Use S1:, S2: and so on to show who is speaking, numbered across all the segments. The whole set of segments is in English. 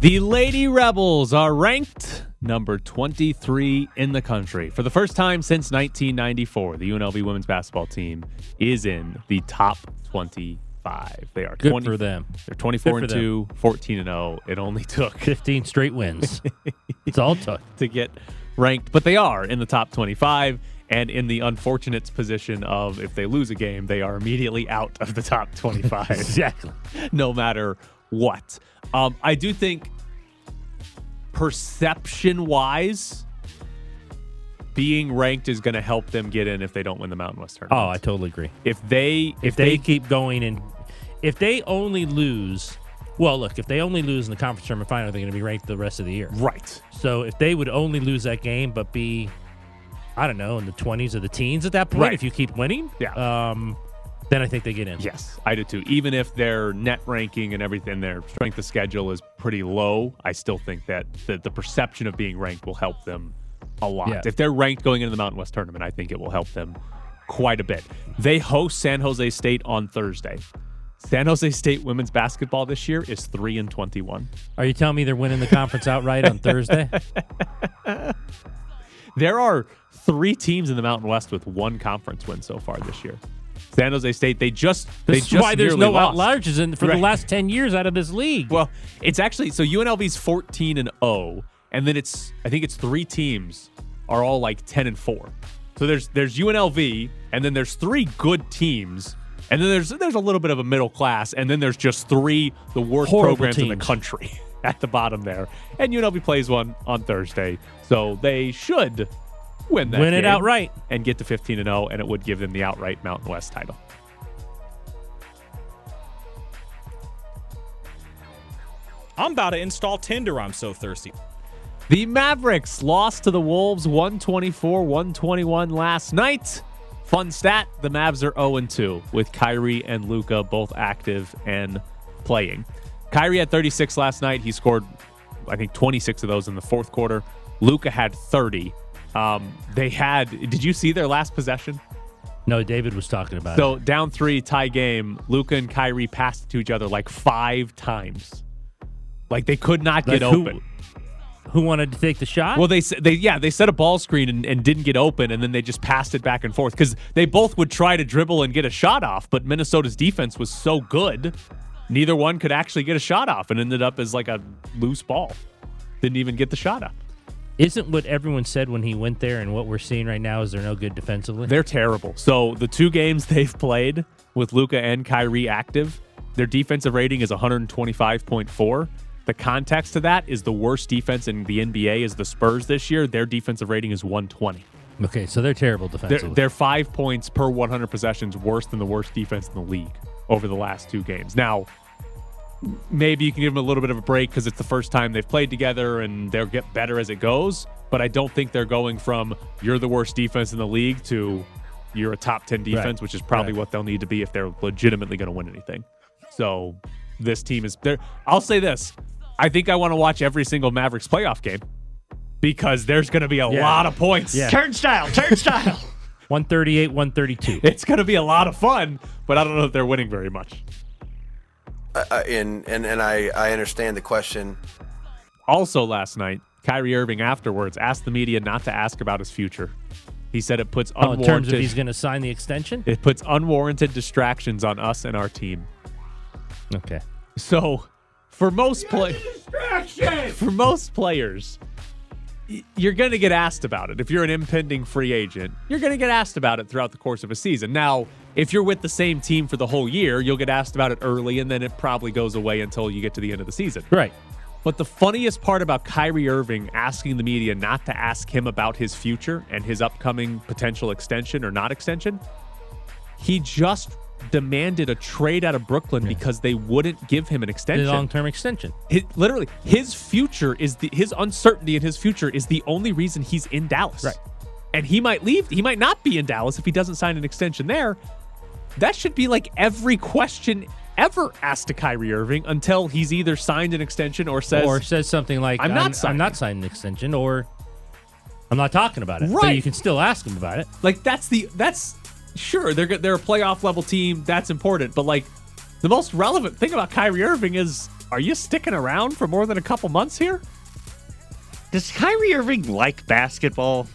S1: The Lady Rebels are ranked number 23 in the country. For the first time since 1994, the UNLV women's basketball team is in the top 25. They are
S2: Good
S1: 20
S2: for them.
S1: They're 24
S2: Good
S1: and
S2: for
S1: 2, 14 and 0. It only took
S2: 15 straight wins. it's all took.
S1: to get ranked, but they are in the top 25 and in the unfortunate position of if they lose a game, they are immediately out of the top 25
S2: Exactly.
S1: no matter what. Um, I do think perception wise, being ranked is going to help them get in if they don't win the Mountain West tournament.
S2: Oh, I totally agree.
S1: if they
S2: If they, keep going and if they only lose, well, look, if they only lose in the conference tournament final, they're going to be ranked the rest of the year.
S1: right,
S2: So if they would only lose that game, but be, I don't know, in the 20s or the teens at that point,
S1: Right.
S2: if you keep winning,
S1: Yeah.
S2: um, then I think they get in.
S1: yes, I do too. Even if their net ranking and everything, their strength of schedule is pretty low, I still think that the, the perception of being ranked will help them a lot.
S2: Yeah.
S1: If they're ranked going into the Mountain West tournament, I think it will help them quite a bit. They host San Jose State on Thursday. San Jose State women's basketball this year is three and twenty-one.
S2: Are you telling me they're winning the conference outright on Thursday?
S1: There are three teams in the Mountain West with one conference win so far this year. San Jose State, they just they
S2: This is
S1: just
S2: why there's no
S1: lost.
S2: outliers in for
S1: Right.
S2: the last 10 years out of this league.
S1: Well, it's actually so UNLV's 14 and 0, and then it's I think it's three teams are all like 10 and 4. So there's there's UNLV, and then there's three good teams, and then there's there's a little bit of a middle class, and then there's just three the worst
S2: Horrible
S1: programs in the country at the bottom there. And UNLV plays one on Thursday, so they should win that
S2: Win it outright.
S1: and get to 15 and 0, and it would give them the outright Mountain West title.
S3: I'm about to install Tinder. I'm so thirsty.
S1: The Mavericks lost to the Wolves 124 121 last night. Fun stat the Mavs are 0 2 with Kyrie and Luka both active and playing. Kyrie had 36 last night. He scored, I think, 26 of those in the fourth quarter. Luka had 30. Um, they had, did you see their last possession?
S2: No, David was talking about it.
S1: So down three, tie game. Luka and Kyrie passed to each other like five times. Like they could not
S2: Like,
S1: get
S2: who-
S1: open.
S2: Who wanted to take the shot?
S1: Well, they they yeah they set a ball screen and, and didn't get open, and then they just passed it back and forth because they both would try to dribble and get a shot off, but Minnesota's defense was so good, neither one could actually get a shot off, and ended up as like a loose ball. Didn't even get the shot up.
S2: Isn't what everyone said when he went there and what we're seeing right now is they're no good defensively?
S1: They're terrible. So the two games they've played with Luka and Kyrie active, their defensive rating is 125.4. The context to that is the worst defense in the NBA is the Spurs this year. Their defensive rating is 120.
S2: okay, so they're terrible
S1: They're,
S2: defensively.
S1: they're five points per 100 possessions worse than the worst defense in the league over the last two games. Now, maybe you can give them a little bit of a break because it's the first time they've played together and they'll get better as it goes. But I don't think they're going from you're the worst defense in the league to you're a top 10 defense,
S2: Right.
S1: which is probably
S2: Right.
S1: what they'll need to be if they're legitimately going to win anything. So this team is there. I'll say this I think I want to watch every single Mavericks playoff game because there's going to be a
S2: Yeah.
S1: lot of points.
S2: Yeah.
S4: Turnstile, turnstile.
S2: 138, 132.
S1: It's going to be a lot of fun, but I don't know if they're winning very much.
S5: Uh, and and and I I understand the question.
S1: Also, last night, Kyrie Irving afterwards asked the media not to ask about his future. He said it puts
S2: oh, in terms of
S1: unwarranted
S2: he's going to sign the extension?
S1: it puts unwarranted distractions on us and our team.
S2: Okay.
S1: So, for most play, for most players, y- you're going to get asked about it. If you're an impending free agent, you're going to get asked about it throughout the course of a season. Now, if you're with the same team for the whole year, you'll get asked about it early, and then it probably goes away until you get to the end of the season.
S2: Right.
S1: But the funniest part about Kyrie Irving asking the media not to ask him about his future and his upcoming potential extension or not extension, he just demanded a trade out of Brooklyn because they wouldn't give him an extension.
S2: long term extension.
S1: Hi- literally, his future is the his uncertainty in his future is the only reason he's in Dallas.
S2: Right.
S1: And he might leave. He might not be in Dallas if he doesn't sign an extension there. That should be like every question ever asked to Kyrie Irving until he's either signed an extension or says
S2: or says something like,
S1: I'm
S2: I'm
S1: not signing.
S2: I'm not signing an extension, or I'm not talking about it. But
S1: Right.
S2: you can still ask him about it.
S1: Like that's the that's sure they're they're a playoff level team. That's important, but like the most relevant thing about Kyrie Irving is are you sticking around for more than a couple months here?
S4: Does Kyrie Irving like basketball?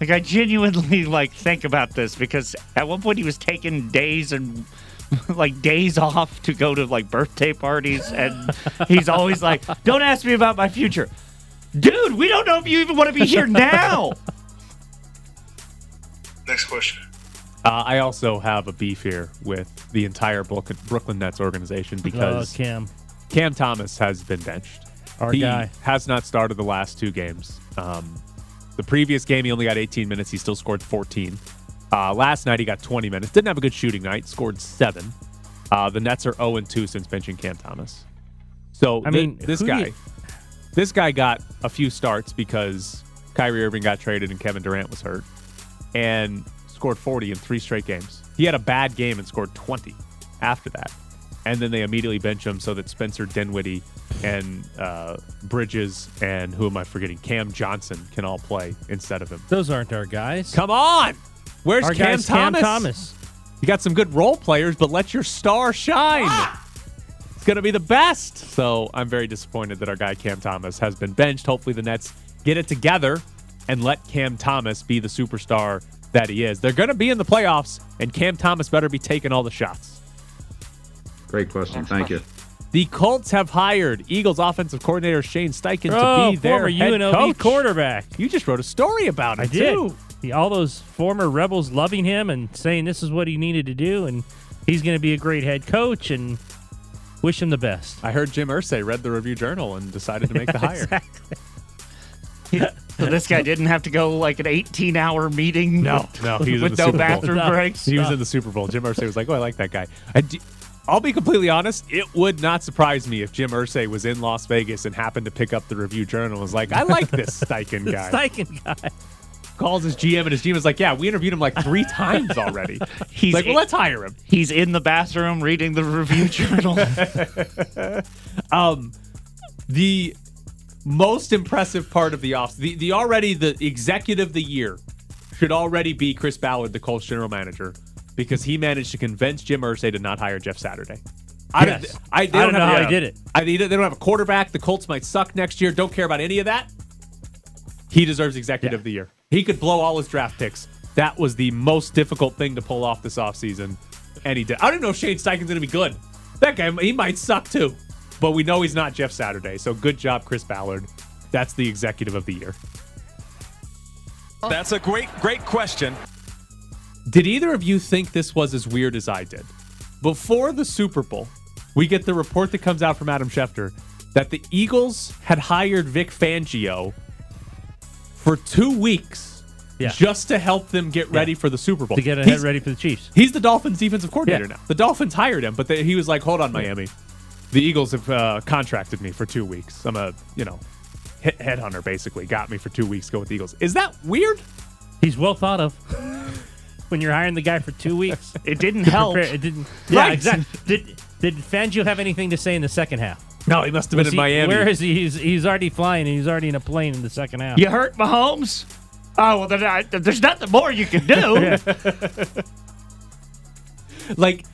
S4: Like I genuinely like think about this because at one point he was taking days and like days off to go to like birthday parties and he's always like, "Don't ask me about my future." Dude, we don't know if you even want to be here now.
S6: Next question.
S1: Uh, I also have a beef here with the entire Brooklyn, Nets organization
S2: Oh,
S1: because
S2: Cam,
S1: Cam Thomas has been benched.
S2: our
S1: he
S2: guy.
S1: has not started the last two games. Um, the previous game, he only got 18 minutes. He still scored 14. Uh, last night, he got 20 minutes. Didn't have a good shooting night. Scored seven. Uh, the Nets are 0 2 since benching Cam Thomas. So
S2: I mean,
S1: this guy,
S2: you-
S1: this guy got a few starts because Kyrie Irving got traded and Kevin Durant was hurt, and scored 40 in three straight games. He had a bad game and scored 20 after that, and then they immediately bench him so that Spencer Dinwiddie and uh, Bridges and who am I forgetting? Cam Johnson can all play instead of him.
S2: Those aren't our guys.
S1: Come on, where's
S2: our
S1: Cam
S2: guy's
S1: Thomas?
S2: Cam Thomas.
S1: You got some good role players, but let your star shine. It's going to be the best. So I'm very disappointed that our guy Cam Thomas has been benched. Hopefully the Nets get it together and let Cam Thomas be the superstar that he is. They're going to be in the playoffs, and Cam Thomas better be taking all the shots.
S7: Great question. Thank you.
S1: The Colts have hired Eagles offensive coordinator Shane Steichen
S2: Oh,
S1: to be oh, their
S2: former
S1: head
S2: UNLV
S1: coach.
S2: quarterback.
S1: You just wrote a story about it
S2: I did.
S1: too.
S2: The- all those former rebels loving him and saying this is what he needed to do, and he's going to be a great head coach, and wish him the best.
S1: I heard Jim Irsay read the Review Journal and decided to make the hire.
S4: so this guy didn't have to go like an 18-hour meeting.
S1: No,
S4: with,
S1: no, he was in
S4: with
S1: the
S4: no
S1: Super Bowl.
S4: bathroom
S2: No.
S4: breaks.
S1: He was in the Super Bowl. Jim Irsay was like, "Oh, I like that guy." I d- I'll be completely honest. It would not surprise me if Jim Irsay was in Las Vegas and happened to pick up the Review Journal and was like, "I like this Steichen guy."
S2: Steichen guy.
S1: Calls his GM and his GM is like, "Yeah, we interviewed him like three times already."
S4: He's
S1: like, "Well, let's hire him."
S4: He's in the bathroom reading the review journal.
S1: Um, the most impressive part of the off the, the already the executive of the year should already be Chris Ballard, the Colts general manager, because he managed to convince Jim Irsay to not hire Jeff Saturday. I
S2: Yes.
S1: don't, I, they
S2: I
S1: don't
S2: don't know
S1: have,
S2: how he did it.
S1: I, they don't have a quarterback. The Colts might suck next year. Don't care about any of that. He deserves executive
S2: Yeah.
S1: of the year. He could blow all his draft picks. That was the most difficult thing to pull off this offseason. And he did. I don't even know if Shane Steichen's going to be good. That guy, he might suck too. But we know he's not Jeff Saturday. So good job, Chris Ballard. That's the executive of the year.
S8: That's a great, great question.
S1: Did either of you think this was as weird as I did? Before the Super Bowl, we get the report that comes out from Adam Schefter that the Eagles had hired Vic Fangio for two weeks
S2: Yeah.
S1: just to help them get ready for the Super Bowl.
S2: To get ahead
S1: He's-
S2: ready for the Chiefs.
S1: He's the Dolphins' defensive coordinator
S2: Yeah.
S1: now. The Dolphins hired him, but they, he was like, "Hold on, Miami. The Eagles have uh, contracted me for two weeks. I'm a, you know, hit, headhunter. Basically, got me for two weeks. Go with the Eagles. Is that weird?
S2: He's well thought of. when you're hiring the guy for two weeks,
S4: it didn't help.
S2: prepare- It didn't. Yeah,
S1: Right.
S2: exactly. Did Did Fangio have anything to say in the second half?
S1: No, he must have been
S2: Was
S1: in
S2: he-
S1: Miami.
S2: Where is he? He's, he's already flying and he's already in a plane in the second half.
S4: You hurt Mahomes? Oh well, then I, there's nothing more you can do.
S1: like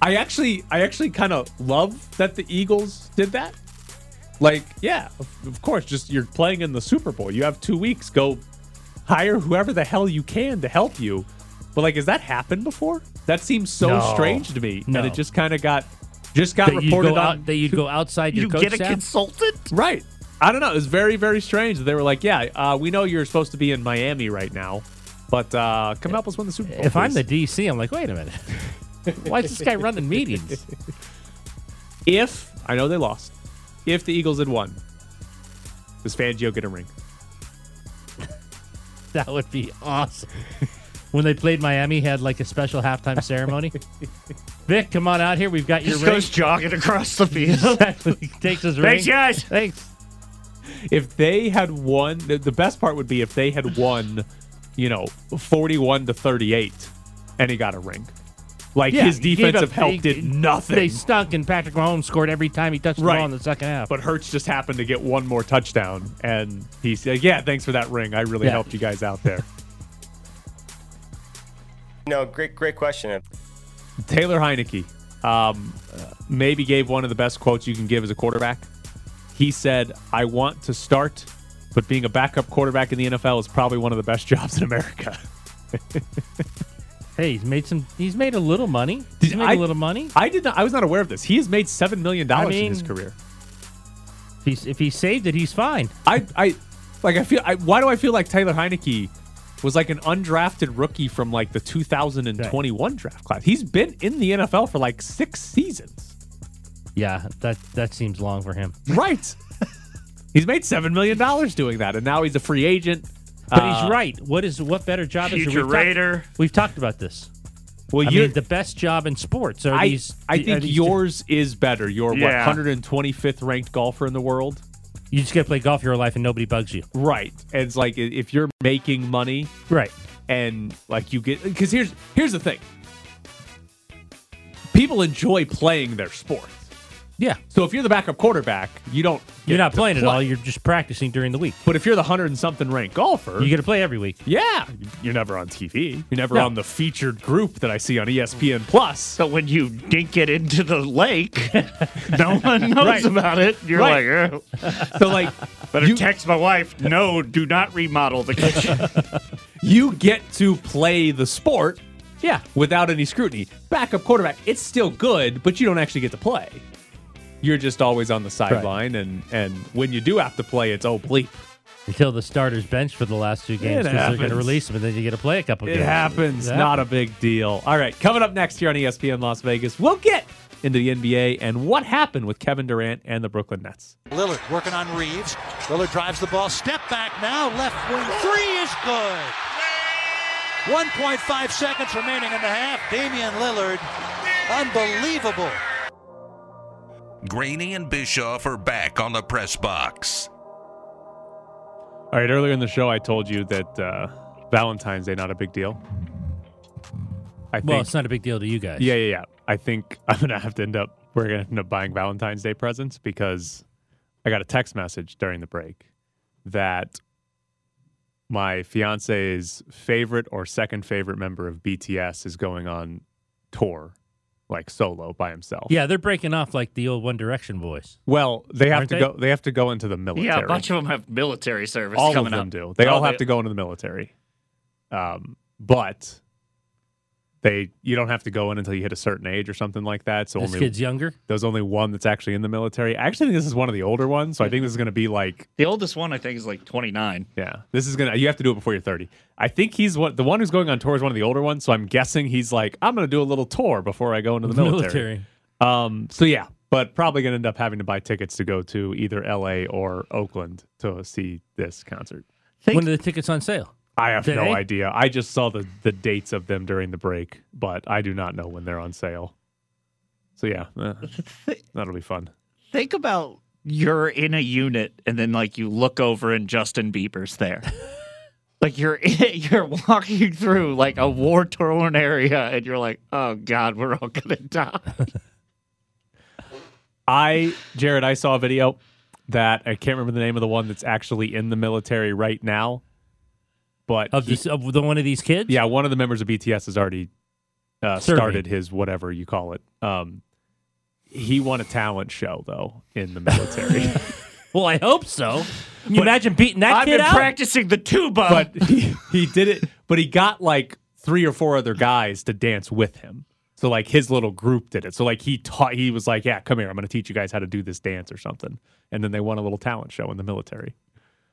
S1: I actually I actually kind of love that the Eagles did that. Like, yeah, of, of course, just you're playing in the Super Bowl. You have 2 weeks go hire whoever the hell you can to help you. But like has that happened before? That seems so
S2: No.
S1: strange to me
S2: No.
S1: and it just kind of got just got
S2: that
S1: reported
S2: go
S1: on
S2: out, that you'd go outside your
S4: you
S2: coach
S4: get a
S2: staff?
S4: consultant?
S1: Right. I don't know. It was very, very strange. They were like, "Yeah, uh, we know you're supposed to be in Miami right now, but uh, come help us win the Super Bowl."
S2: If I'm the. DC, I'm like, wait a minute. Why is this guy running meetings?
S1: if I know they lost, if the Eagles had won, does Fangio get a ring?
S2: That would be awesome. when they played Miami, had like a special halftime ceremony. Vic, come on out here. We've got your
S4: Just
S2: ring.
S4: goes jogging across the field.
S2: exactly. Takes his ring.
S4: Thanks, guys.
S2: Thanks.
S1: If they had won, the, the best part would be if they had won, you know, forty-one to thirty-eight, and he got a ring. Like
S2: Yeah,
S1: his
S2: he
S1: defensive
S2: up-
S1: help
S2: he-
S1: did nothing.
S2: They stunk, and Patrick Mahomes scored every time he touched the
S1: Right.
S2: ball in the second half.
S1: but Hurts just happened to get one more touchdown, and he said, "Yeah, thanks for that ring. I really
S2: Yeah.
S1: helped you guys out there."
S9: No, great, great question.
S1: Taylor Heinicke um, uh, maybe gave one of the best quotes you can give as a quarterback. He said, "I want to start, but being a backup quarterback in the NFL is probably one of the best jobs in America."
S2: Hey, he's made some. He's made a little money. Did He's made
S1: I-
S2: a little money.
S1: I did not. I was not aware of this. He has made seven million dollars
S2: I
S1: in his career.
S2: If he's if he saved it, he's fine.
S1: I, I, like. I feel. I, why do I feel like Taylor Heinicke was like an undrafted rookie from like the 2021 draft class? He's been in the NFL for like six seasons.
S2: Yeah, that that seems long for him.
S1: Right. he's made seven million dollars doing that, and now he's a free agent.
S2: But
S1: Uh,
S2: he's right. What is what better job is
S4: Future
S2: there? We've talked- we've talked about this.
S1: Well,
S2: I
S1: you're,
S2: mean, the best job in sports are
S1: I,
S2: these.
S1: I think
S2: these-
S1: yours is better. You're
S4: Yeah.
S1: what 125th ranked golfer in the world.
S2: You just get to play golf your life and nobody bugs you.
S1: Right. And it's like if you're making money
S2: Right.
S1: and like you get because here's here's the thing. People enjoy playing their sport.
S2: Yeah.
S1: So if you're the backup quarterback, you don't.
S2: You're not
S1: to
S2: playing at all. You're just practicing during the week.
S1: But if you're the hundred and something ranked golfer,
S2: You get to play every week.
S1: yeah, you're never on TV. You're never
S2: No.
S1: on the featured group that I see on ESPN Plus.
S4: So when you dink it into the lake, no one knows
S1: Right.
S4: about it. You're
S1: Right.
S4: like, oh,
S1: So like,
S4: better
S1: you,
S4: text my wife. No, do not remodel the kitchen.
S1: you get to play the sport
S2: Yeah.
S1: without any scrutiny. Backup quarterback, it's still good, but you don't actually get to play. You're just always on the sideline, and and when you do have to play, it's oh bleep.
S2: Until the starters bench for the last two games because they're going to release him and then you get to play a couple games.
S1: It
S2: games.
S1: happens.
S2: It
S1: Not a big deal. All right, coming up next here on ESPN Las Vegas, we'll get into the NBA and what happened with Kevin Durant and the Brooklyn Nets.
S6: Lillard working on Reaves. Lillard drives the ball. Step back now. Left wing three is good. 1.5 seconds remaining in the half. Damian Lillard. Unbelievable.
S8: Graney and Bischoff are back on the press box.
S1: All right, earlier in the show, I told you that uh, Valentine's Day not a big deal. I think.
S2: Well, it's not a big deal to you guys.
S1: yeah, yeah, yeah. I think I'm gonna have to end up. We're gonna end up buying Valentine's Day presents because I got a text message during the break that my fiance's favorite or second favorite member of BTS is going on tour, like solo by himself.
S2: Yeah, they're breaking off like the old One Direction boys.
S1: Well, they have
S2: Aren't
S1: to
S2: they?
S1: go. They have to go into the military.
S4: yeah, a bunch of them have military service
S1: all of
S4: coming
S1: them
S4: up.
S1: do. They
S4: Oh,
S1: all have
S4: they-
S1: to go into the military. Um, but they you don't have to go in until you hit a certain age or something like that. So
S2: This
S1: only
S2: kid's younger.
S1: there's only one that's actually in the military. I actually think this is one of the older ones. So I think this is going to be like
S4: The oldest one, I think, is like 29.
S1: yeah, this is gonna you have to do it before you're 30. I think he's what the one who's going on tour is one of the older ones. So I'm guessing he's like I'm going to do a little tour before I go into the military. Um, so yeah, but probably going to end up having to buy tickets to go to either L.A. or Oakland to see this concert.
S2: When are the tickets on sale?
S1: I have no
S2: Today?
S1: idea. I just saw the the dates of them during the break, but I do not know when they're on sale. So yeah, eh, that'll be fun.
S4: Think about you're in a unit and then like you look over and Justin Bieber's there. like you're you're walking through like a war torn area and you're like, oh god, we're all gonna die.
S1: I Jared, I saw a video that I can't remember the name of the one that's actually in the military right now, but
S2: Of
S1: he-
S2: this of the one of these kids?
S1: yeah, one of the members of BTS has already uh, started his whatever you call it. Um, he won a talent show though in the military.
S2: Well, I hope so. Can you imagine beating that
S4: I've
S2: kid
S4: been
S2: out?
S4: practicing the tuba.
S1: but he, he did it but he got like three or four other guys to dance with him so like his little group did it so like he taught he was like yeah come here i'm going to teach you guys how to do this dance or something and then they won a little talent show in the military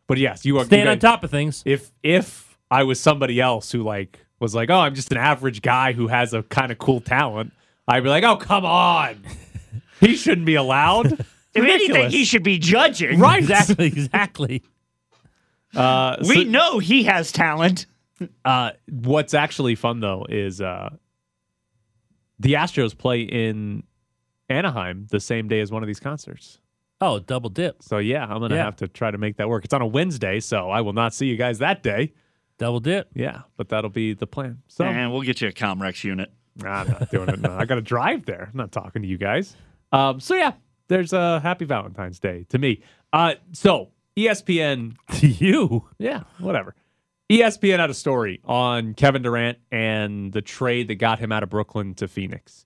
S1: but yes you are
S2: Staying on top of things.
S1: if if i was somebody else who like was like oh i'm just an average guy who has a kind of cool talent i'd be like oh come on he shouldn't be allowed
S4: if anything, he should be judging.
S1: right
S2: Exactly, exactly.
S1: uh,
S4: We
S1: so-
S4: know he has talent.
S1: Uh, what's actually fun though is uh, the Astros play in Anaheim the same day as one of these concerts.
S2: Oh, double dip.
S1: So yeah, I'm gonna
S2: Yeah.
S1: have to try to make that work. It's on a Wednesday, so I will not see you guys that day.
S2: Double dip.
S1: Yeah, but that'll be the plan. So
S4: And we'll get you a Comrex unit.
S1: Nah, I'm not doing it. No. I got to drive there. I'm not talking to you guys. Um, so yeah, there's a happy Valentine's Day to me. Uh, so ESPN
S2: To you.
S1: Yeah, whatever. ESPN had a story on Kevin Durant and the trade that got him out of Brooklyn to Phoenix.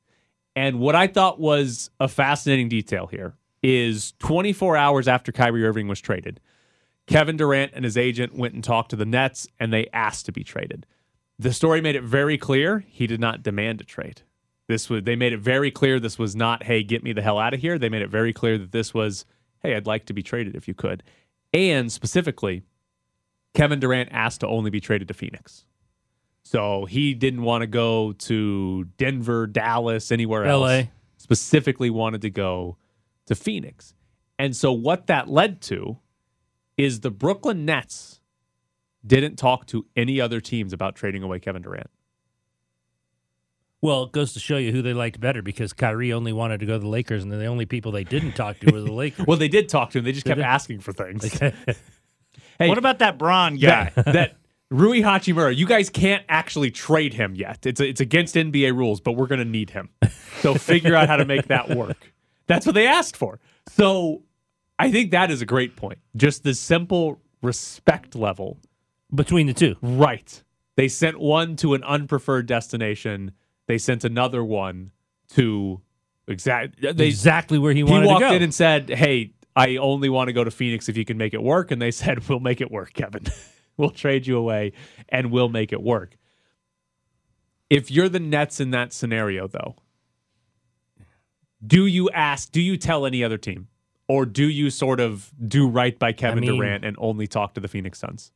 S1: And what I thought was a fascinating detail here is 24 hours after Kyrie Irving was traded, Kevin Durant and his agent went and talked to the Nets and they asked to be traded. The story made it very clear he did not demand a trade. This was they made it very clear this was not, hey, get me the hell out of here. They made it very clear that this was, hey, I'd like to be traded if you could. And specifically, Kevin Durant asked to only be traded to Phoenix. So he didn't want to go to Denver, Dallas, anywhere else.
S2: LA.
S1: Specifically wanted to go to Phoenix. And so what that led to is the Brooklyn Nets didn't talk to any other teams about trading away Kevin Durant.
S2: Well, it goes to show you who they liked better because Kyrie only wanted to go to the Lakers, and the only people they didn't talk to were the Lakers.
S1: Well, they did talk to him. They just kept
S2: they?
S1: asking for things. Hey,
S4: What about that Braun guy?
S1: that, that Rui Hachimura, you guys can't actually trade him yet. It's it's against NBA rules, but we're going to need him. So figure out how to make that work. That's what they asked for. So I think that is a great point. Just the simple respect level.
S2: Between the two.
S1: Right. They sent one to an unpreferred destination. They sent another one to exact. They
S2: exactly where he
S1: he
S2: wanted
S1: walked
S2: to go.
S1: He walked in and said, "Hey, I only want to go to Phoenix if you can make it work." And they said, "We'll make it work, Kevin. we'll trade you away, and we'll make it work." If you're the Nets in that scenario, though, do you ask? Do you tell any other team, or do you sort of do right by Kevin
S2: mean-
S1: Durant and only talk to the Phoenix Suns?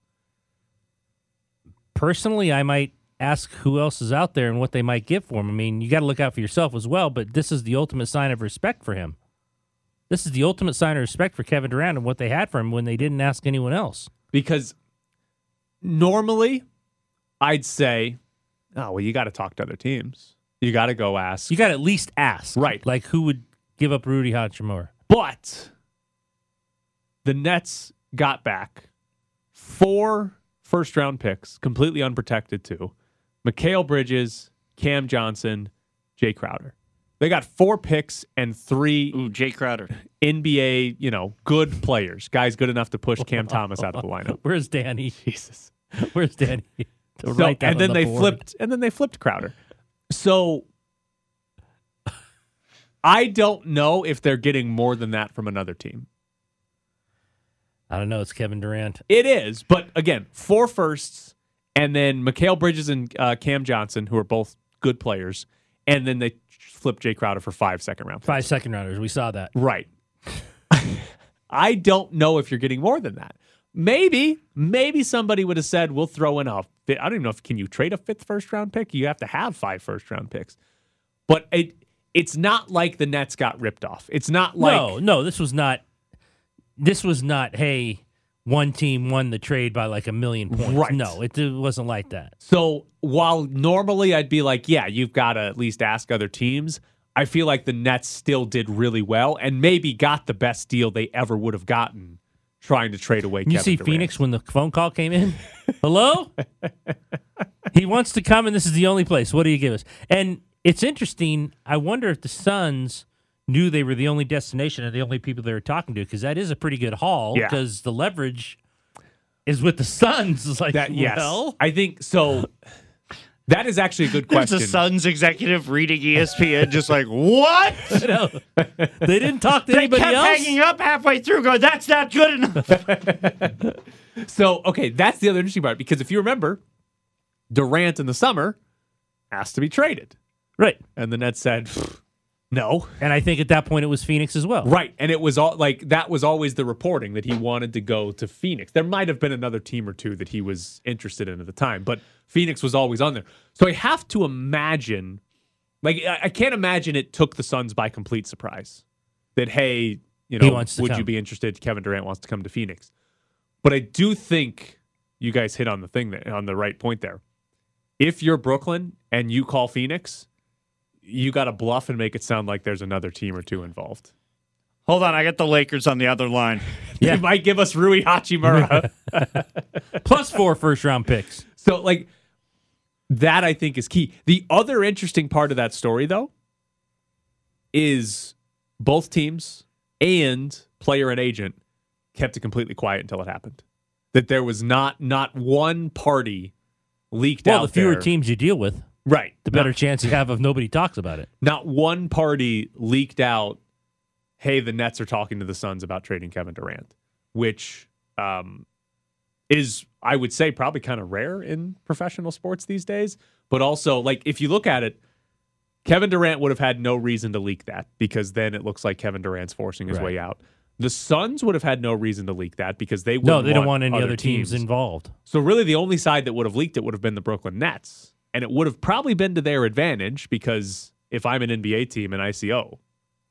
S2: Personally, I might ask who else is out there and what they might give for him. I mean, you got to look out for yourself as well, but this is the ultimate sign of respect for him. This is the ultimate sign of respect for Kevin Durant and what they had for him when they didn't ask anyone else.
S1: Because normally, I'd say, "Oh, well, you got to talk to other teams. You got to go ask."
S2: You got to at least ask.
S1: Right.
S2: Like who would give up Rudy Hachimura?
S1: But the Nets got back four first round picks, completely unprotected too. Mikal Bridges, Cam Johnson, Jae Crowder. They got four picks and three
S4: Ooh, Jae Crowder.
S1: NBA, you know, good players, guys good enough to push Cam Thomas out of the lineup.
S2: Where's Danny?
S1: Jesus.
S2: Where's Danny? To
S1: So- and then
S2: the
S1: they
S2: board.
S1: flipped and then they flipped Crowder. So I don't know if they're getting more than that from another team.
S2: I don't know. It's Kevin Durant.
S1: It is, but again, four firsts, and then Mikal Bridges and uh, Cam Johnson, who are both good players, and then they flip Jae Crowder for five second round. picks.
S2: Five second rounders. We saw that.
S1: Right. I don't know if you're getting more than that. Maybe, maybe somebody would have said, "We'll throw in a." fi- I don't even know if can you trade a fifth first round pick. You have to have five first round picks, but it it's not like the Nets got ripped off. It's not like
S2: no, no, this was not. This was not. Hey, one team won the trade by like a million points.
S1: Right.
S2: No, it, it wasn't like that.
S1: So while normally I'd be like, yeah, you've got to at least ask other teams, I feel like the Nets still did really well and maybe got the best deal they ever would have gotten trying to trade away
S2: You
S1: Kevin
S2: see
S1: Durant.
S2: Phoenix when the phone call came in. Hello. he wants to come, and this is the only place. What do you give us? And it's interesting. I wonder if the Suns knew they were the only destination and the only people they were talking to, because that is a pretty good haul.
S1: Yeah.
S2: Because the leverage is with the Suns. It's like,
S1: That yes,
S2: well,
S1: I think so. That is actually a good
S4: There's
S1: question.
S4: a Suns executive reading ESPN, just like, what?
S2: know, they didn't talk to
S4: They
S2: anybody
S4: kept
S2: else.
S4: hanging up halfway through, going, that's not good enough.
S1: So okay, that's the other interesting part because if you remember, Durant in the summer asked to be traded,
S2: Right.
S1: and the Nets said no.
S2: And I think at that point it was Phoenix as well.
S1: Right. And it was all like that was always the reporting that he wanted to go to Phoenix. There might have been another team or two that he was interested in at the time, but Phoenix was always on there. So I have to imagine, like, I I can't imagine it took the Suns by complete surprise that, hey, you
S2: He
S1: know,
S2: wants to
S1: would you be interested? Kevin Durant wants to come to Phoenix. But I do think you guys hit on the thing that, on the right point there. If you're Brooklyn and you call Phoenix, you got to bluff and make it sound like there's another team or two involved.
S4: Hold on, I got the Lakers on the other line.
S1: They might give us Rui Hachimura.
S2: Plus four first round picks.
S1: so, like, that I think is key. The other interesting part of that story, though, is both teams and player and agent kept it completely quiet until it happened. That there was not not one party leaked
S2: Well,
S1: out Well,
S2: the fewer
S1: there.
S2: teams you deal with.
S1: Right.
S2: the better chance you have of nobody talks about it.
S1: Not one party leaked out, hey, the Nets are talking to the Suns about trading Kevin Durant, which um, is, I would say, probably kind of rare in professional sports these days. But also, like, if you look at it, Kevin Durant would have had no reason to leak that because then it looks like Kevin Durant's forcing his
S2: Right.
S1: way out. The Suns would have had no reason to leak that because they
S2: No, they don't want any other teams,
S1: teams
S2: involved.
S1: So really, the only side that would have leaked it would have been the Brooklyn Nets, and it would have probably been to their advantage because if I'm an NBA team and I see oh,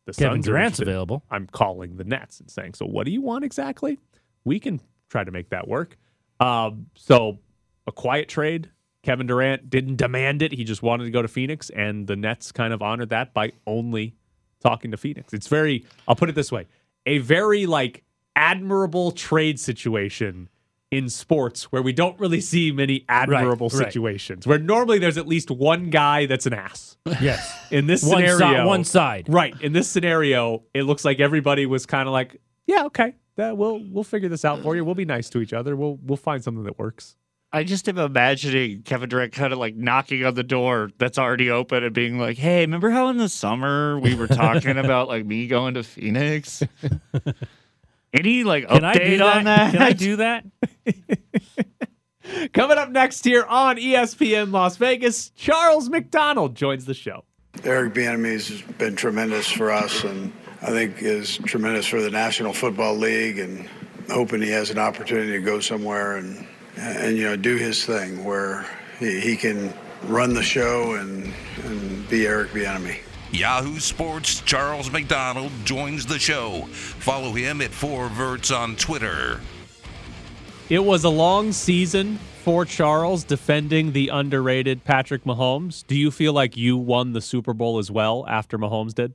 S1: the
S2: Kevin
S1: Suns are
S2: Durant's available.
S1: I'm calling the Nets and saying, so what do you want exactly? We can try to make that work. Um, so a quiet trade. Kevin Durant didn't demand it; he just wanted to go to Phoenix, and the Nets kind of honored that by only talking to Phoenix. It's very, I'll put it this way, a very like admirable trade situation in sports where we don't really see many admirable
S2: right.
S1: situations where normally there's at least one guy that's an ass.
S2: Yes.
S1: In this
S2: one,
S1: scenario,
S2: side, one side.
S1: right? In this scenario, it looks like everybody was kind of like, "Yeah, okay, that we'll we'll figure this out for you. We'll be nice to each other. We'll we'll find something that works."
S4: I just am imagining Kevin Durant kind of like knocking on the door that's already open and being like, "Hey, remember how in the summer we were talking about like me going to Phoenix? Any like
S2: Can I do
S4: update
S2: that?
S4: on that?
S2: Can I do that?
S1: Coming up next here on ESPN Las Vegas, Charles McDonald joins the show.
S9: Eric Bieniemy has been tremendous for us, and I think is tremendous for the National Football League. And hoping he has an opportunity to go somewhere and and you know do his thing where he, he can run the show and and be Eric Bieniemy.
S8: Yahoo Sports Charles McDonald joins the show. Follow him at Four Verts on Twitter.
S1: It was a long season for Charles defending the underrated Patrick Mahomes. Do you feel like you won the Super Bowl as well after Mahomes did?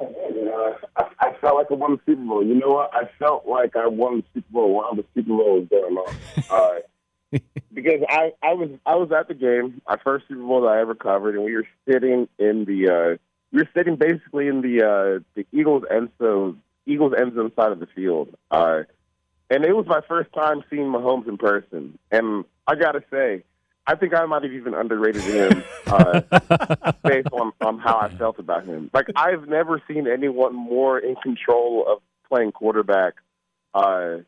S10: You know, I, I felt like I won the Super Bowl. You know what? I felt like I won the Super Bowl while the Super Bowl was going on. Uh, because I, I was I was at the game, my first Super Bowl that I ever covered, and we were sitting in the uh, we were sitting basically in the uh, the Eagles end zone Eagles end zone side of the field. Uh, and it was my first time seeing Mahomes in person, and I gotta say, I think I might have even underrated him uh, based on, on how I felt about him. Like I've never seen anyone more in control of playing quarterback, uh,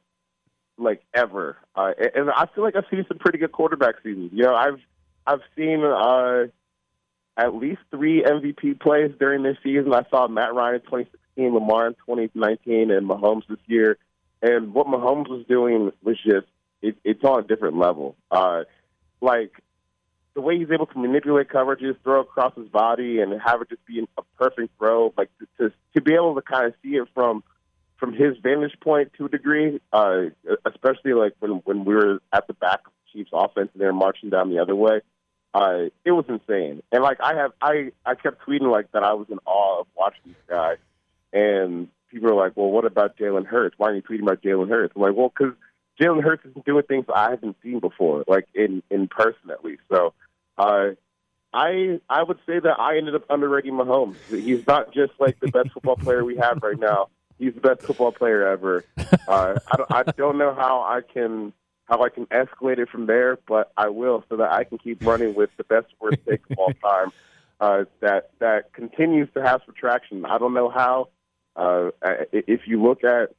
S10: like ever. Uh, and- I feel like I've seen some pretty good quarterback seasons. You know, I've I've seen uh, at least three MVP plays during this season. I saw Matt Ryan in 2016, Lamar in 2019, and Mahomes this year. And what Mahomes was doing was just it, it's on a different level. Uh, like the way he's able to manipulate coverages, throw across his body, and have it just be a perfect throw. Like to to, be able to kind of see it from from his vantage point to a degree, uh, especially like when when we were at the back of Chiefs' offense and they're marching down the other way. Uh, it was insane, and like I have, I I kept tweeting like that. I was in awe of watching this guy, and people are like, "Well, what about Jalen Hurts? Why are you tweeting about Jalen Hurts?" I'm like, "Well, because Jalen Hurts isn't doing things I haven't seen before, like in in person at least." So, uh, I I would say that I ended up underrating Mahomes. He's not just like the best football player we have right now. He's the best football player ever. Uh, I, don't, I don't know how I can how I can escalate it from there, but I will so that I can keep running with the best worst take of all time. Uh, that that continues to have some traction. I don't know how. Uh, if you look at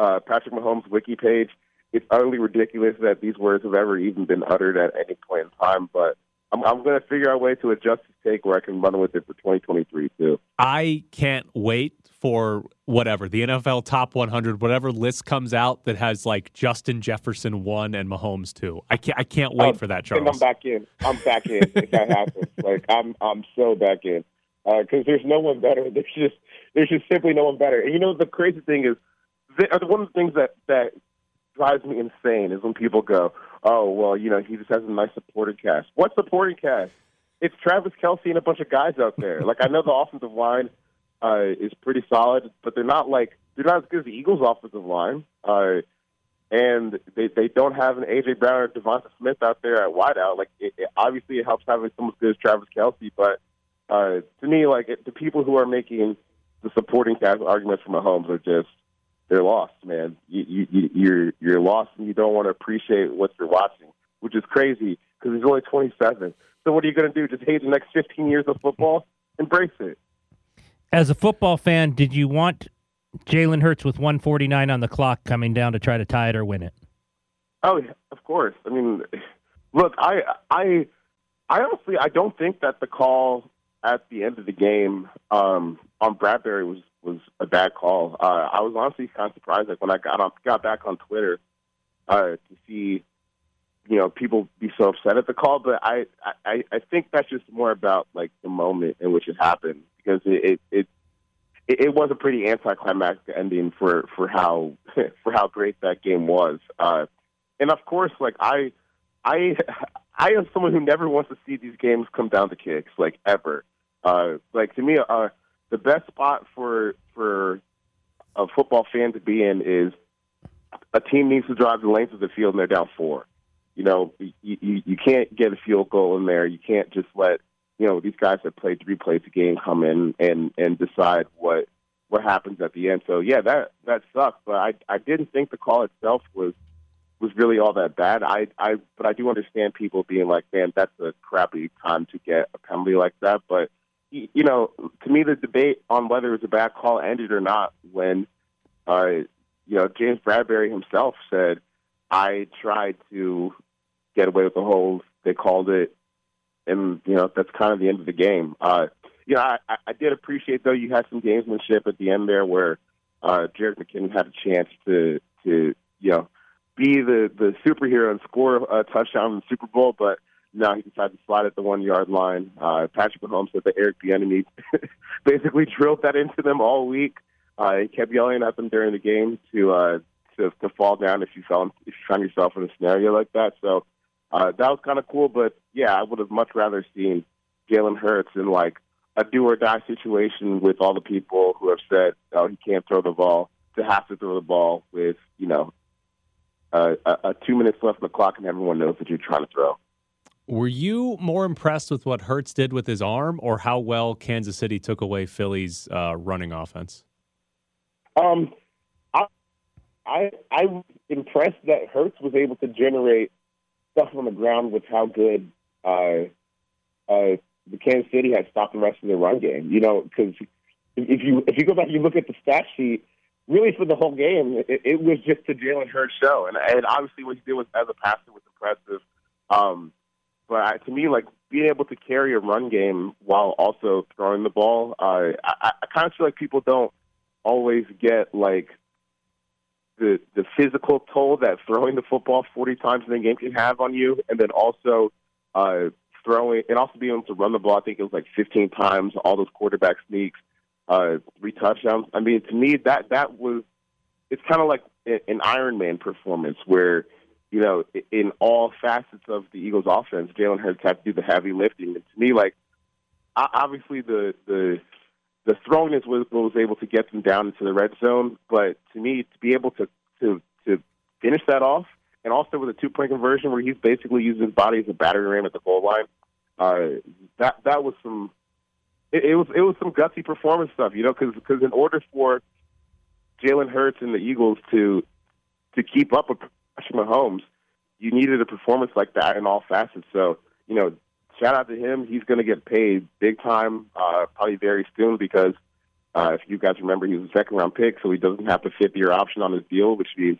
S10: uh, Patrick Mahomes' wiki page, it's utterly ridiculous that these words have ever even been uttered at any point in time. But I'm, I'm going to figure out a way to adjust his take where I can run with it for 2023 too.
S1: I can't wait for whatever the NFL top 100, whatever list comes out that has like Justin Jefferson one and Mahomes two. I can't. I can't wait
S10: Um,
S1: for that,
S10: And I'm back in. I'm back in if that happens. Like I'm, I'm so back in because there's no one better. There's just, there's just simply no one better. And you know the crazy thing is, uh, one of the things that that drives me insane is when people go, "Oh, well, you know, he just has a nice supporting cast." What supporting cast? It's Travis Kelce and a bunch of guys out there. Like I know the offensive line uh, is pretty solid, but they're not like they're not as good as the Eagles' offensive line. Uh, and they they don't have an AJ Brown or Devonta Smith out there at wideout. Like it, it, obviously it helps having someone as good as Travis Kelce, but uh, to me, like it, the people who are making the supporting cast arguments for Mahomes are just they're lost, man. You, you, you you're you're lost, and you don't want to appreciate what you're watching, which is crazy because he's only 27. So what are you going to do? Just hate the next 15 years of football? Embrace it.
S2: As a football fan, did you want Jalen Hurts with 149 on the clock coming down to try to tie it or win it?
S10: Oh, yeah, of course. I mean, look, I, I, I honestly, I don't think that the call at the end of the game um, on Bradberry was was a bad call. Uh, I was honestly kind of surprised like when I got on got back on Twitter uh, to see you know people be so upset at the call, but I, I I think that's just more about like the moment in which it happened because it it it, it was a pretty anticlimactic ending for for how for how great that game was. Uh, and of course, like I I I am someone who never wants to see these games come down to kicks, like ever. Uh, like to me, uh, the best spot for for a football fan to be in is a team needs to drive the length of the field and they're down four. You know, you, you, you can't get a field goal in there. You can't just let you know these guys that play three plays a game come in and and decide what what happens at the end. So yeah, that that sucks. But I I didn't think the call itself was was really all that bad. I I but I do understand people being like, man, that's a crappy time to get a penalty like that. But you know, to me, the debate on whether it was a bad call ended or not when, uh, you know, James Bradberry himself said, "I tried to get away with the hold. They called it, and you know, that's kind of the end of the game." Uh, you know, I, I did appreciate though you had some gamesmanship at the end there where uh, Jerick McKinnon had a chance to to you know be the the superhero and score a touchdown in the Super Bowl, but no, he decided to slide at the one yard line. Uh, Patrick Mahomes said that Eric Bieniemy basically drilled that into them all week. Uh, he kept yelling at them during the game to uh, to to fall down if you fell if you found yourself in a scenario like that. So uh, that was kind of cool. But yeah, I would have much rather seen Jalen Hurts in like a do or die situation with all the people who have said, "Oh, he can't throw the ball," to have to throw the ball with you know uh, a two minutes left on the clock and everyone knows that you're trying to throw.
S1: Were you more impressed with what Hurts did with his arm, or how well Kansas City took away Philly's uh, running offense?
S10: Um, I, I I was impressed that Hurts was able to generate stuff on the ground with how good uh, uh, the Kansas City had stopped the rest of the run game. You know, because if you if you go back, and you look at the stat sheet. Really, for the whole game, it, it was just the Jalen Hurts show, and, and obviously what he did was as a passer was impressive. Um, but I, to me, like being able to carry a run game while also throwing the ball, uh, I, I kind of feel like people don't always get like the the physical toll that throwing the football 40 times in a game can have on you, and then also uh, throwing and also being able to run the ball. I think it was like 15 times, all those quarterback sneaks, uh, three touchdowns. I mean, to me, that that was it's kind of like an Iron Man performance where you know, in all facets of the Eagles' offense, Jalen Hurts had to do the heavy lifting. And to me, like obviously the the the throwness was was able to get them down into the red zone, but to me, to be able to to to finish that off, and also with a two point conversion where he's basically using his body as a battery ram at the goal line, uh, that that was some. It, it was it was some gutsy performance stuff, you know, because because in order for Jalen Hurts and the Eagles to to keep up with Patrick Mahomes, you needed a performance like that in all facets. So, you know, shout out to him. He's going to get paid big time, uh, probably very soon because uh, if you guys remember, he was a second round pick, so he doesn't have the fifth year option on his deal, which means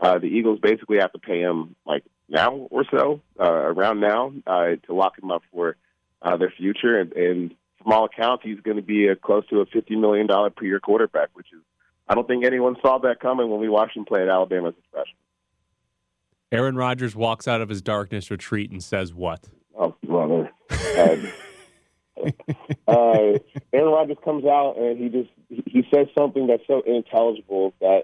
S10: uh, the Eagles basically have to pay him like now or so, uh, around now, uh, to lock him up for uh, their future. And, and from all accounts, he's going to be a, close to a $50 million per year quarterback, which is, I don't think anyone saw that coming when we watched him play at Alabama as a freshman.
S1: Aaron Rodgers walks out of his darkness retreat and says what?
S10: Oh, brother. Um, uh, Aaron Rodgers comes out and he just he says something that's so unintelligible that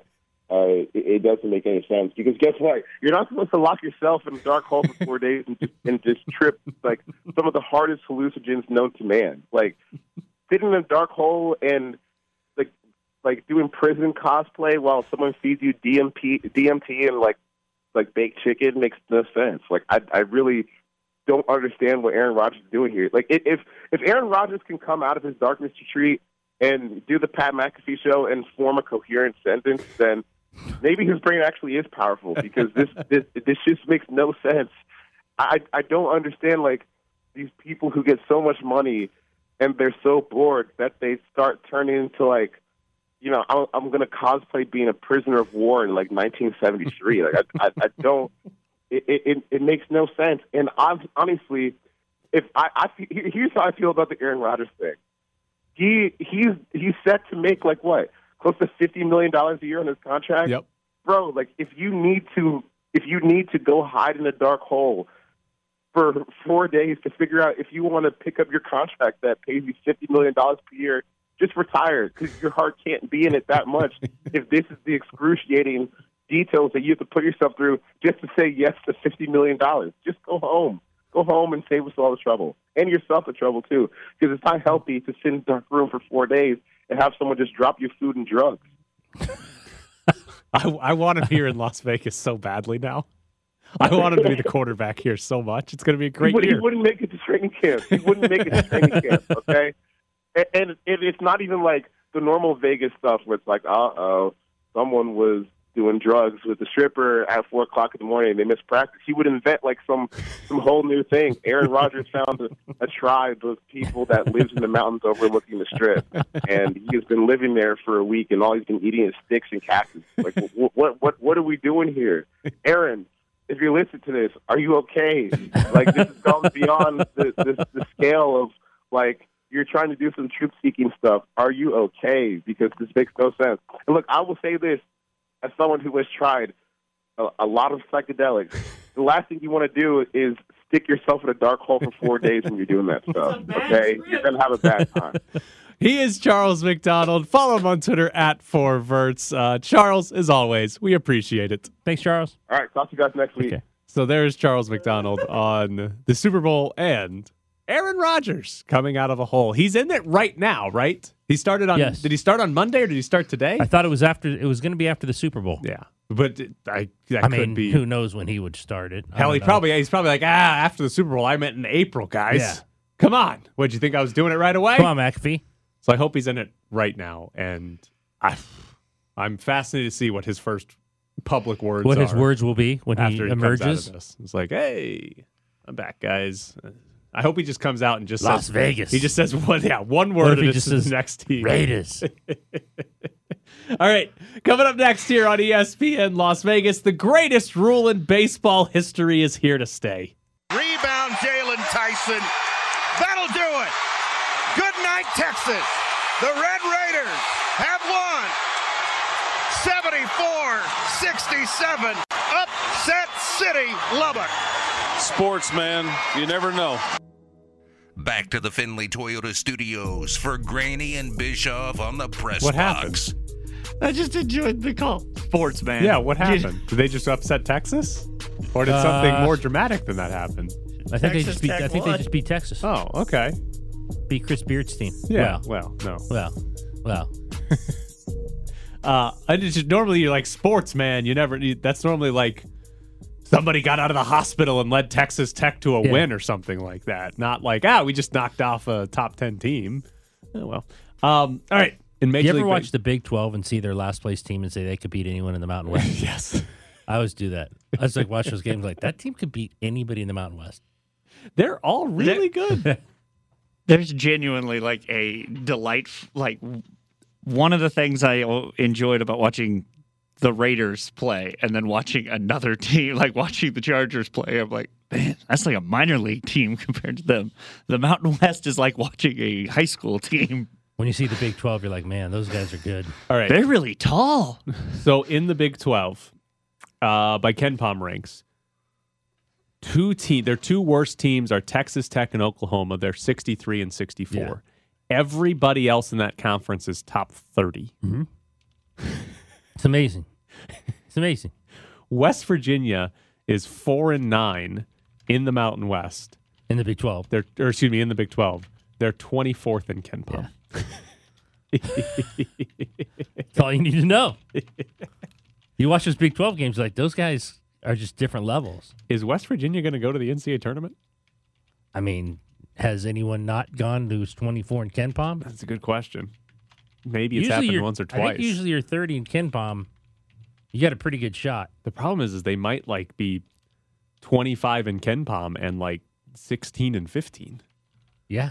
S10: uh, it, it, doesn't make any sense. Because guess what? You're not supposed to lock yourself in a dark hole for four days and just, and just trip like some of the hardest hallucinogens known to man. Like sitting in a dark hole and like like doing prison cosplay while someone feeds you DMP DMT and like like baked chicken makes no sense. Like I I really don't understand what Aaron Rodgers is doing here. Like if if Aaron Rodgers can come out of his darkness retreat and do the Pat McAfee show and form a coherent sentence, then maybe his brain actually is powerful because this this this just makes no sense I I don't understand like these people who get so much money and they're so bored that they start turning into like you know I'm, I'm going to cosplay being a prisoner of war in like 1973. like I, I I don't it it it makes no sense. And I'm honestly, if I I here's how I feel about the Aaron Rodgers thing. He he's he's set to make like what close to fifty million dollars a year on his contract.
S1: Yep.
S10: Bro, like if you need to if you need to go hide in a dark hole for four days to figure out if you want to pick up your contract that pays you fifty million dollars per year, just retire because your heart can't be in it that much. if this is the excruciating details that you have to put yourself through just to say yes to fifty million dollars, just go home. Go home and save us all the trouble and yourself the trouble too, because it's not healthy to sit in a dark room for four days and have someone just drop you food and drugs.
S1: I, I want him here in Las Vegas so badly now. I want him to be the quarterback here so much. It's going to be a great
S10: he,
S1: year.
S10: he wouldn't make it to training camp. He wouldn't make it to training camp. Okay, and, and it, it's not even like the normal Vegas stuff where it's like, uh oh, someone was doing drugs with the stripper at four o'clock in the morning and they missed practice. He would invent like some some whole new thing. Aaron Rodgers found a, a tribe of people that lives in the mountains overlooking the strip, and he has been living there for a week, and all he's been eating is sticks and cactus. Like, what what what, what are we doing here, Aaron? if you're listening to this, are you okay? Like this has gone beyond the, the the scale of like you're trying to do some truth seeking stuff. Are you okay? Because this makes no sense. And look, I will say this as someone who has tried a, a lot of psychedelics. The last thing you want to do is stick yourself in a dark hole for four days when you're doing that stuff. Okay, you're gonna have a bad time.
S1: He is Charles McDonald. Follow him on Twitter at 4verts. Uh, Charles, as always, we appreciate it.
S2: Thanks, Charles.
S10: All right, talk to you guys next week.
S2: Okay.
S1: So there's Charles McDonald on the Super Bowl and Aaron Rodgers coming out of a hole. He's in it right now, right? He started on.
S2: Yes.
S1: Did he start on Monday or did he start today?
S2: I thought it was after. It was going to be after the Super Bowl.
S1: yeah, but it- I that
S2: I
S1: could
S2: mean,
S1: be.
S2: who knows when he would start it?
S1: Hell, he
S2: know.
S1: probably he's probably like ah after the Super Bowl. I meant in April, guys.
S2: Yeah.
S1: Come on. What would you think I was doing it right away?
S2: Come on, McAfee.
S1: So I hope he's in it right now, and I, I'm fascinated to see what his first public words
S2: What his words will be when
S1: after
S2: he
S1: he
S2: emerges.
S1: It's like, hey, I'm back, guys. I hope he just comes out and just says.
S2: Las
S1: says,
S2: Vegas.
S1: He just says one, yeah, one word,
S2: if he
S1: and
S2: just
S1: it's to
S2: says
S1: the next team.
S2: Raiders.
S1: All right, coming up next here on ESPN Las Vegas, the greatest rule in baseball history is here to stay.
S6: Rebound, Jaylon Tyson. That'll do it. Good night, Texas. The Red Raiders have won 74 67. Upset City, Lubbock.
S11: Sports, man. You never know.
S8: Back to the Findlay Toyota Studios for Granny and Bischoff on the press
S1: What
S8: box.
S4: I just enjoyed the call. Sports, man.
S1: Yeah, what happened? Did they just upset Texas, or did something
S2: Uh,
S1: more dramatic than that happen?
S2: I think they just beat. I
S4: Tech
S2: think they just beat Texas.
S1: Oh, okay.
S2: Beat Chris Beard's team.
S1: Yeah. Well, no.
S2: Well, well, well.
S1: Uh, I just normally you're like sports man. You never. You, that's normally like somebody got out of the hospital and led Texas Tech to a
S2: Yeah.
S1: win or something like that. Not like ah, we just knocked off a top ten team. Oh well. Um. All right. In Major
S2: you ever
S1: League
S2: watch the Big Twelve and see their last place team and say they could beat anyone in the Mountain West?
S1: Yes.
S2: I always do that. I was like, watch those games. Like that team could beat anybody in the Mountain West.
S1: They're all really good.
S4: There's genuinely like a delight. Like one of the things i enjoyed about watching the Raiders play and then watching another team, like watching the Chargers play, I'm like, man, that's like a minor league team compared to them. The Mountain West is like watching a high school team.
S2: When you see the Big Twelve, you're like, man, those guys are good.
S1: All right.
S4: They're really tall.
S1: So in the Big Twelve, uh, by KenPom ranks, two team their two worst teams are Texas Tech and Oklahoma. They're 63 and 64.
S2: Yeah.
S1: Everybody else in that conference is top 30.
S2: It's amazing. It's amazing.
S1: West Virginia is four and nine in the Mountain West.
S2: In the Big Twelve,
S1: They're or excuse me in the Big Twelve. They're 24th in KenPom.
S2: that's all you need to know. you watch those Big Twelve games, like those guys are just different levels.
S1: Is West Virginia going to go to the NCAA tournament?
S2: I mean, has anyone not gone who's 24 in KenPom?
S1: That's a good question. Maybe it's happened once or twice.
S2: usually you're 30 in KenPom. You got a pretty good shot.
S1: The problem is, is they might like be 25 in KenPom and like 16 and 15.
S2: Yeah.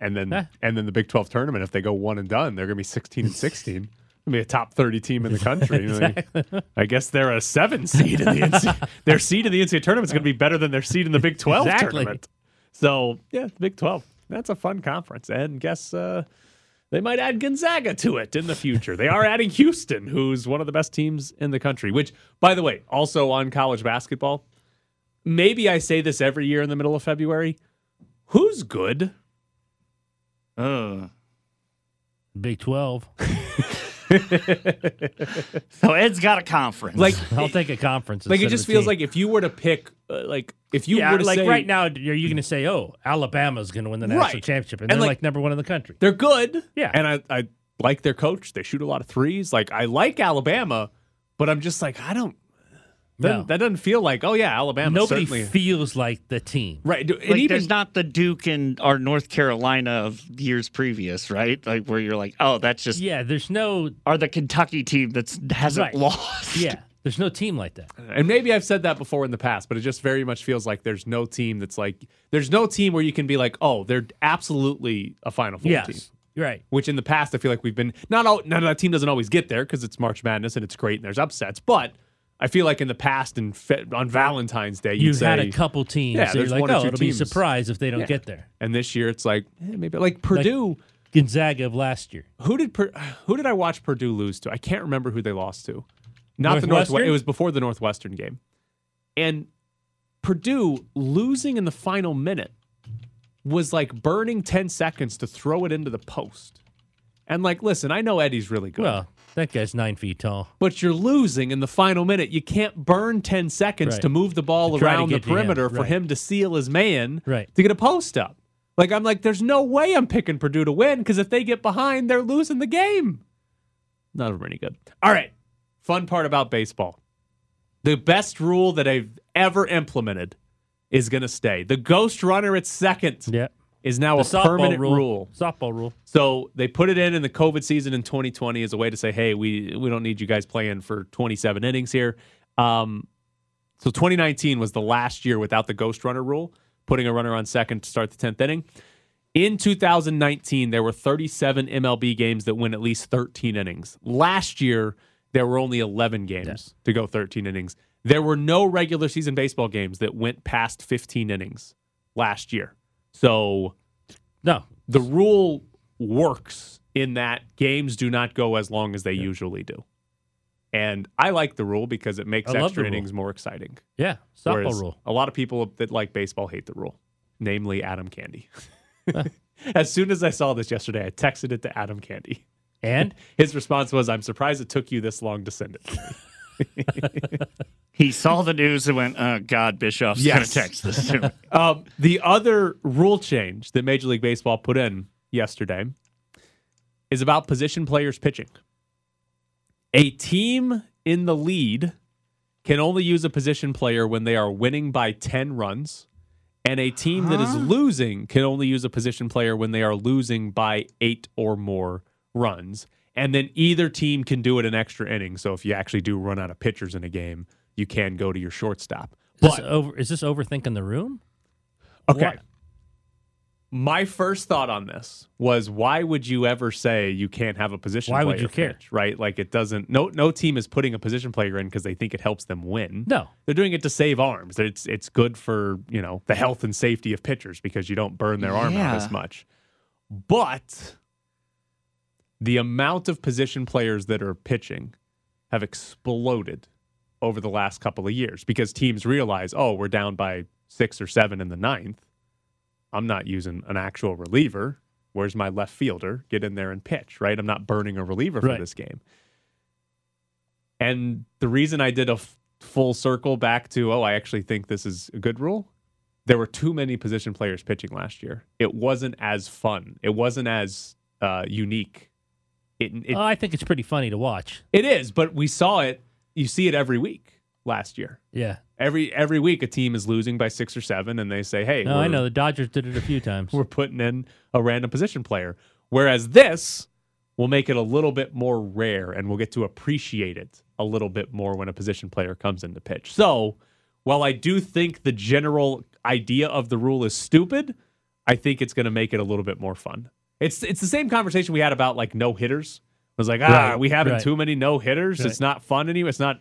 S1: And then
S2: Yeah.
S1: and then the Big 12 tournament, if they go one and done, they're going to be 16 and 16. Gonna be a top 30 team in the country.
S2: Exactly.
S1: I guess they're a seven seed in the NCAA. their seed in the NCAA tournament is going to be better than their seed in the Big 12
S2: Exactly.
S1: tournament. So, yeah, Big 12. That's a fun conference. And guess uh, they might add Gonzaga to it in the future. they are adding Houston, who's one of the best teams in the country, which, by the way, also on college basketball. Maybe I say this every year in the middle of February. Who's good?
S4: Uh,
S2: Big 12.
S4: so Ed's got a conference.
S1: Like,
S2: I'll take a conference.
S1: like it just feels
S2: team.
S1: like if you were to pick, uh, like if you
S2: yeah,
S1: were to
S2: like
S1: say,
S2: right now, are you going to say, "Oh, Alabama's going to win the national
S1: Right.
S2: championship," and,
S1: And,
S2: they're
S1: like-
S2: like, number one in the country?
S1: They're good.
S2: Yeah.
S1: And I, I like their coach. They shoot a lot of threes. Like I like Alabama, but I'm just like, I don't doesn't-
S2: No.
S1: that doesn't feel like, oh yeah, Alabama.
S2: Nobody
S1: certainly.
S2: feels like the team.
S1: right. And
S4: like
S1: even
S4: there's not the Duke and our North Carolina of years previous, right? Like where you're like, oh, that's just
S2: Yeah, there's no.
S4: are the Kentucky team that's hasn't
S2: Right.
S4: lost.
S2: Yeah, there's no team like that.
S1: and maybe I've said that before in the past, but it just very much feels like there's no team that's like there's no team where you can be like, oh, they're absolutely a Final Four
S2: yes,
S1: team.
S2: you're right.
S1: Which in the past I feel like we've been not all not that team doesn't always get there because it's March Madness and it's great and there's upsets, but I feel like in the past and fe- on Valentine's Day you'd
S2: You've had
S1: say-
S2: a couple teams.
S1: Yeah,
S2: that you're
S1: there's
S2: like,
S1: one or
S2: oh,
S1: two
S2: it'll
S1: teams.
S2: be a surprise if they don't
S1: Yeah.
S2: get there.
S1: And this year it's like eh, maybe like Purdue.
S2: Gonzaga of last year.
S1: who did Pur- who did I watch Purdue lose to? I can't remember who they lost to. Not the
S2: Northwestern?
S1: Northwestern. It was before the Northwestern game, and Purdue losing in the final minute was like burning ten seconds to throw it into the post. And like, listen, I know Edey's really good,
S2: Well, that guy's nine feet tall.
S1: but you're losing in the final minute. You can't burn ten seconds
S2: Right.
S1: to move the ball
S2: To
S1: around the
S2: to him,
S1: perimeter for him to seal his man
S2: Right.
S1: to get a post up. Like I'm like, there's no way I'm picking Purdue to win because if they get behind, they're losing the game. None of them are any good. All right. Fun part about baseball. The best rule that I've ever implemented is going to stay. The ghost runner at second
S2: Yeah.
S1: Is now
S2: The
S1: a
S2: softball
S1: permanent
S2: rule.
S1: rule.
S2: Softball rule.
S1: So they put it in in the COVID season in 2020 as a way to say, hey, we we don't need you guys playing for 27 innings here. Um, so 2019 was the last year without the ghost runner rule, putting a runner on second to start the 10th inning. In 2019, there were 37 MLB games that went at least 13 innings. Last year, there were only 11 games to go 13 innings. There were no regular season baseball games that went past 15 innings last year. So
S2: No.
S1: the rule works in that games do not go as long as they usually do. And I like the rule because it makes extra innings more exciting.
S2: Yeah. Softball
S1: Whereas
S2: rule.
S1: A lot of people that like baseball hate the rule, namely Adam Candee. as soon as I saw this yesterday, I texted it to Adam Candee.
S2: And
S1: His response was, I'm surprised it took you this long to send it. to me."
S4: He saw the news and went, "Oh God, Bischoff's
S1: Yes.
S4: gonna text this to me."
S1: Um, the other rule change that Major League Baseball put in yesterday is about position players pitching. A team in the lead can only use a position player when they are winning by 10 runs, and a team that is losing can only use a position player when they are losing by eight or more runs. And then either team can do it in extra inning. So if you actually do run out of pitchers in a game, you can go to your shortstop.
S2: is this, over, is this overthinking the room?
S1: Okay.
S2: What?
S1: My first thought on this was why would you ever say you can't have a position
S2: Why
S1: player
S2: would you care?
S1: pitch, right? Like it doesn't no no team is putting a position player in because they think it helps them win.
S2: No.
S1: They're doing it to save arms. It's it's good for, you know, the health and safety of pitchers because you don't burn their arm out as much. But the amount of position players that are pitching have exploded over the last couple of years because teams realize, oh, we're down by six or seven in the ninth. I'm not using an actual reliever. Where's my left fielder? Get in there and pitch, right? I'm not burning a reliever for
S2: Right.
S1: this game. And the reason I did a f- full circle back to, oh, I actually think this is a good rule. There were too many position players pitching last year. It wasn't as fun. It wasn't as uh, unique. It, it,
S2: oh, I think it's pretty funny to watch.
S1: it is, but we saw it. You see it every week last year.
S2: Yeah.
S1: Every every week, a team is losing by six or seven, and they say, "Hey,
S2: No, I know the Dodgers did it a few times.
S1: we're putting in a random position player. Whereas this will make it a little bit more rare and we'll get to appreciate it a little bit more when a position player comes in to pitch. So while I do think the general idea of the rule is stupid, I think it's going to make it a little bit more fun. It's it's the same conversation we had about like no hitters. It was like, ah,
S2: Right,
S1: are we having
S2: right.
S1: too many no hitters?
S2: Right.
S1: It's not fun anymore. It's not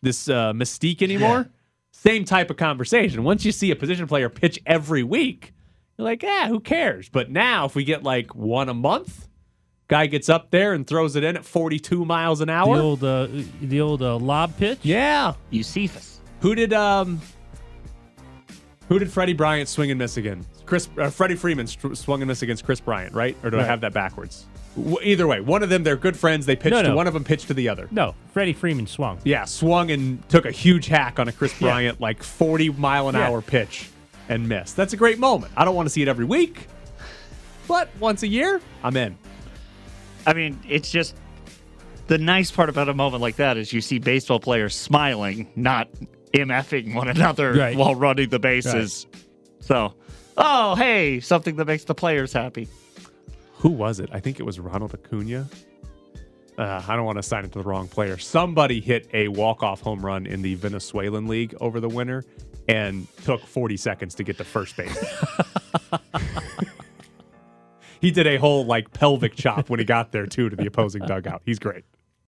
S1: this uh, mystique anymore. Same type of conversation. Once you see a position player pitch every week, you're like, yeah, who cares? But now, if we get like one a month, guy gets up there and throws it in at 42 miles an hour.
S2: The
S1: hour.
S2: old uh, the old uh, lob pitch.
S1: yeah.
S4: Eephus.
S1: Who did um? Who did Freddie Bryant swing and miss again? Kris uh, Freddie Freeman str- swung and miss against Kris Bryant, right? Or do I have that backwards? W- either way, one of them they're good friends. They pitched
S2: No,
S1: to
S2: no.
S1: one of them pitched to the other.
S2: No, Freddie Freeman swung.
S1: Yeah, swung and took a huge hack on a Kris
S2: Yeah.
S1: Bryant like 40 mile an
S2: Yeah.
S1: hour pitch and missed. That's a great moment. I don't want to see it every week, but once a year, I'm in.
S4: I mean, it's just the nice part about a moment like that is you see baseball players smiling, not MFing one another
S2: Right.
S4: while running the bases. So, oh, hey, something that makes the players happy.
S1: Who was it? I think it was Ronald Acuna. Uh, I don't want to sign it to the wrong player. Somebody hit a walk-off home run in the Venezuelan league over the winter and took 40 seconds to get to first base. he did a whole like pelvic chop when he got there too to the opposing dugout. He's great.